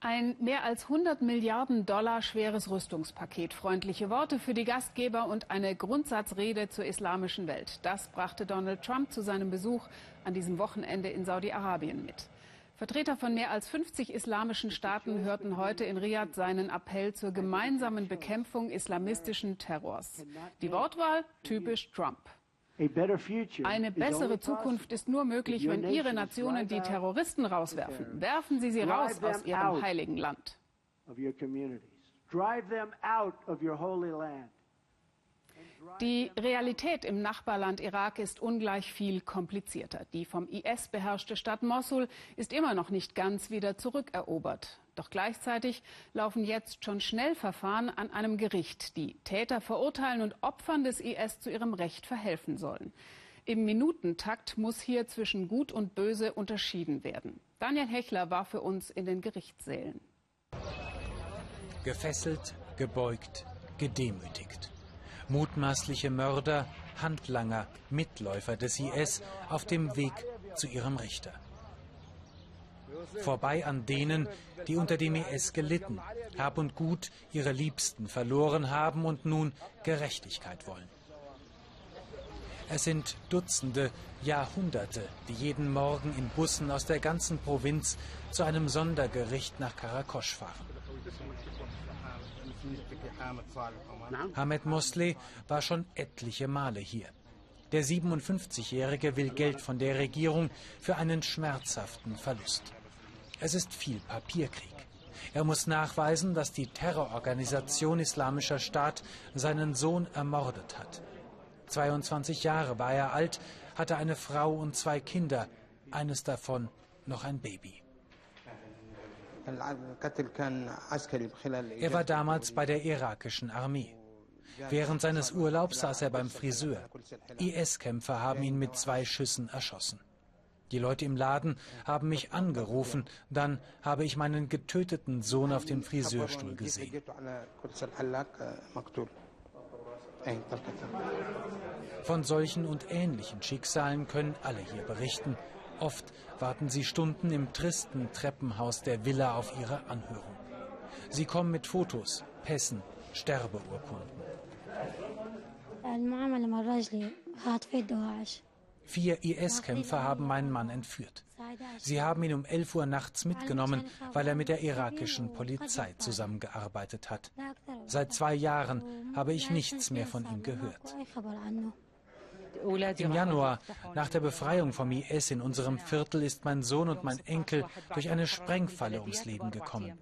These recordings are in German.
Ein mehr als 100 Milliarden Dollar schweres Rüstungspaket, freundliche Worte für die Gastgeber und eine Grundsatzrede zur islamischen Welt. Das brachte Donald Trump zu seinem Besuch an diesem Wochenende in Saudi-Arabien mit. Vertreter von mehr als 50 islamischen Staaten hörten heute in Riyadh seinen Appell zur gemeinsamen Bekämpfung islamistischen Terrors. Die Wortwahl typisch Trump. Eine bessere Zukunft ist nur möglich, wenn Ihre Nationen die Terroristen rauswerfen. Werfen Sie sie raus aus Ihrem heiligen Land. Die Realität im Nachbarland Irak ist ungleich viel komplizierter. Die vom IS beherrschte Stadt Mosul ist immer noch nicht ganz wieder zurückerobert. Doch gleichzeitig laufen jetzt schon Schnellverfahren an einem Gericht, die Täter verurteilen und Opfern des IS zu ihrem Recht verhelfen sollen. Im Minutentakt muss hier zwischen Gut und Böse unterschieden werden. Daniel Hechler war für uns in den Gerichtssälen. Gefesselt, gebeugt, gedemütigt. Mutmaßliche Mörder, Handlanger, Mitläufer des IS auf dem Weg zu ihrem Richter. Vorbei an denen, die unter dem IS gelitten, Hab und Gut ihre Liebsten verloren haben und nun Gerechtigkeit wollen. Es sind Dutzende, Jahrhunderte, die jeden Morgen in Bussen aus der ganzen Provinz zu einem Sondergericht nach Karakosch fahren. Hamed Mosleh war schon etliche Male hier. Der 57-Jährige will Geld von der Regierung für einen schmerzhaften Verlust. Es ist viel Papierkrieg. Er muss nachweisen, dass die Terrororganisation Islamischer Staat seinen Sohn ermordet hat. 22 Jahre war er alt, hatte eine Frau und zwei Kinder, eines davon noch ein Baby. Er war damals bei der irakischen Armee. Während seines Urlaubs saß er beim Friseur. IS-Kämpfer haben ihn mit zwei Schüssen erschossen. Die Leute im Laden haben mich angerufen. Dann habe ich meinen getöteten Sohn auf dem Friseurstuhl gesehen. Von solchen und ähnlichen Schicksalen können alle hier berichten. Oft warten sie Stunden im tristen Treppenhaus der Villa auf ihre Anhörung. Sie kommen mit Fotos, Pässen, Sterbeurkunden. Vier IS-Kämpfer haben meinen Mann entführt. Sie haben ihn um 11 Uhr nachts mitgenommen, weil er mit der irakischen Polizei zusammengearbeitet hat. Seit zwei Jahren habe ich nichts mehr von ihm gehört. Im Januar, nach der Befreiung vom IS in unserem Viertel, ist mein Sohn und mein Enkel durch eine Sprengfalle ums Leben gekommen.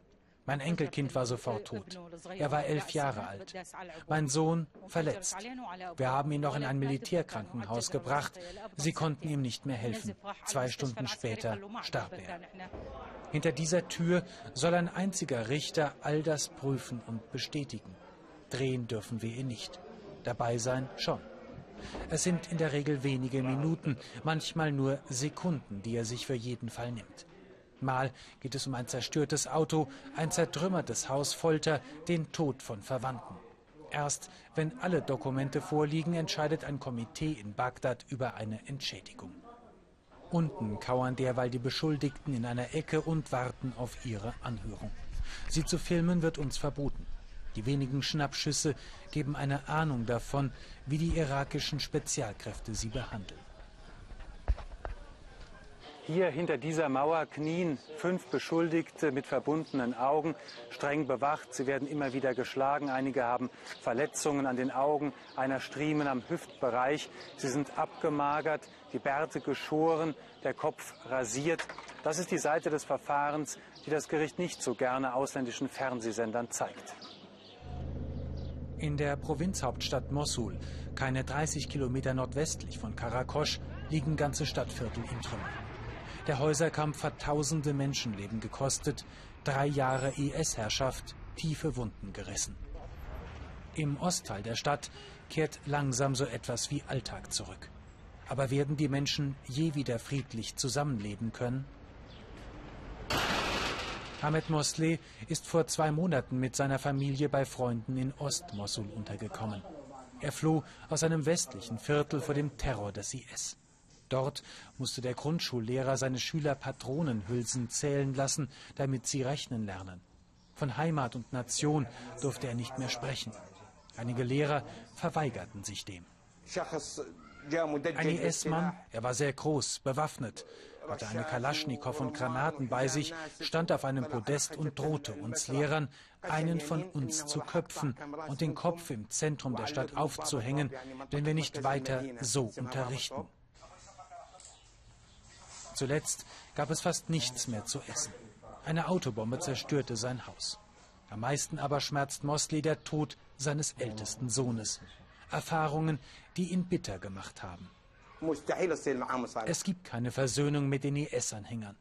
Mein Enkelkind war sofort tot. Er war elf Jahre alt. Mein Sohn verletzt. Wir haben ihn noch in ein Militärkrankenhaus gebracht. Sie konnten ihm nicht mehr helfen. Zwei Stunden später starb er. Hinter dieser Tür soll ein einziger Richter all das prüfen und bestätigen. Drehen dürfen wir ihn nicht. Dabei sein schon. Es sind in der Regel wenige Minuten, manchmal nur Sekunden, die er sich für jeden Fall nimmt. Mal geht es um ein zerstörtes Auto, ein zertrümmertes Haus, Folter, den Tod von Verwandten. Erst wenn alle Dokumente vorliegen, entscheidet ein Komitee in Bagdad über eine Entschädigung. Unten kauern derweil die Beschuldigten in einer Ecke und warten auf ihre Anhörung. Sie zu filmen wird uns verboten. Die wenigen Schnappschüsse geben eine Ahnung davon, wie die irakischen Spezialkräfte sie behandeln. Hier hinter dieser Mauer knien fünf Beschuldigte mit verbundenen Augen, streng bewacht. Sie werden immer wieder geschlagen. Einige haben Verletzungen an den Augen, einer Striemen am Hüftbereich. Sie sind abgemagert, die Bärte geschoren, der Kopf rasiert. Das ist die Seite des Verfahrens, die das Gericht nicht so gerne ausländischen Fernsehsendern zeigt. In der Provinzhauptstadt Mosul, keine 30 Kilometer nordwestlich von Karakosch, liegen ganze Stadtviertel in Trümmern. Der Häuserkampf hat tausende Menschenleben gekostet, drei Jahre IS-Herrschaft, tiefe Wunden gerissen. Im Ostteil der Stadt kehrt langsam so etwas wie Alltag zurück. Aber werden die Menschen je wieder friedlich zusammenleben können? Ahmed Mosleh ist vor zwei Monaten mit seiner Familie bei Freunden in Ostmosul untergekommen. Er floh aus einem westlichen Viertel vor dem Terror des IS. Dort musste der Grundschullehrer seine Schüler Patronenhülsen zählen lassen, damit sie rechnen lernen. Von Heimat und Nation durfte er nicht mehr sprechen. Einige Lehrer verweigerten sich dem. Ein IS-Mann, er war sehr groß, bewaffnet, hatte eine Kalaschnikow und Granaten bei sich, stand auf einem Podest und drohte uns Lehrern, einen von uns zu köpfen und den Kopf im Zentrum der Stadt aufzuhängen, wenn wir nicht weiter so unterrichten. Zuletzt gab es fast nichts mehr zu essen. Eine Autobombe zerstörte sein Haus. Am meisten aber schmerzt Mosley der Tod seines ältesten Sohnes. Erfahrungen, die ihn bitter gemacht haben. Es gibt keine Versöhnung mit den IS-Anhängern.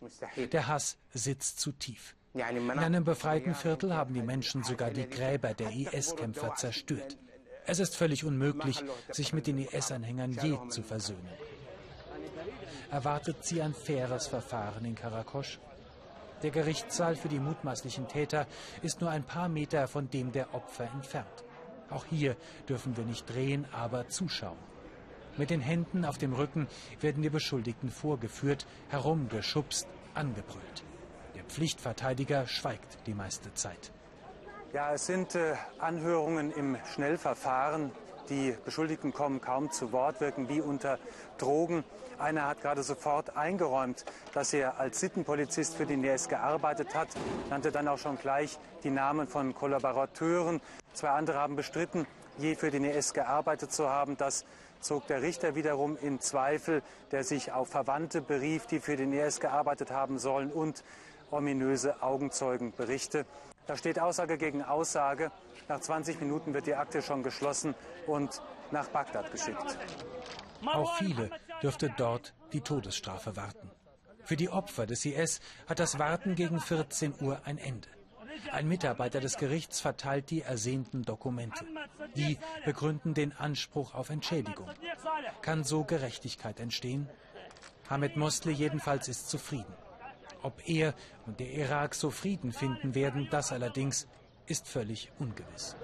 Der Hass sitzt zu tief. In einem befreiten Viertel haben die Menschen sogar die Gräber der IS-Kämpfer zerstört. Es ist völlig unmöglich, sich mit den IS-Anhängern je zu versöhnen. Erwartet sie ein faires Verfahren in Karakosch? Der Gerichtssaal für die mutmaßlichen Täter ist nur ein paar Meter von dem der Opfer entfernt. Auch hier dürfen wir nicht drehen, aber zuschauen. Mit den Händen auf dem Rücken werden die Beschuldigten vorgeführt, herumgeschubst, angebrüllt. Der Pflichtverteidiger schweigt die meiste Zeit. Ja, es sind äh, Anhörungen im Schnellverfahren. Die Beschuldigten kommen kaum zu Wort, wirken wie unter Drogen. Einer hat gerade sofort eingeräumt, dass er als Sittenpolizist für die NS gearbeitet hat, nannte dann auch schon gleich die Namen von Kollaborateuren. Zwei andere haben bestritten, je für die NS gearbeitet zu haben. Das zog der Richter wiederum in Zweifel, der sich auf Verwandte berief, die für den NS gearbeitet haben sollen und ominöse Augenzeugenberichte. Da steht Aussage gegen Aussage. Nach 20 Minuten wird die Akte schon geschlossen und nach Bagdad geschickt. Auf viele dürfte dort die Todesstrafe warten. Für die Opfer des IS hat das Warten gegen 14 Uhr ein Ende. Ein Mitarbeiter des Gerichts verteilt die ersehnten Dokumente. Die begründen den Anspruch auf Entschädigung. Kann so Gerechtigkeit entstehen? Hamed Mosley jedenfalls ist zufrieden. Ob er und der Irak so Frieden finden werden, das allerdings ist völlig ungewiss.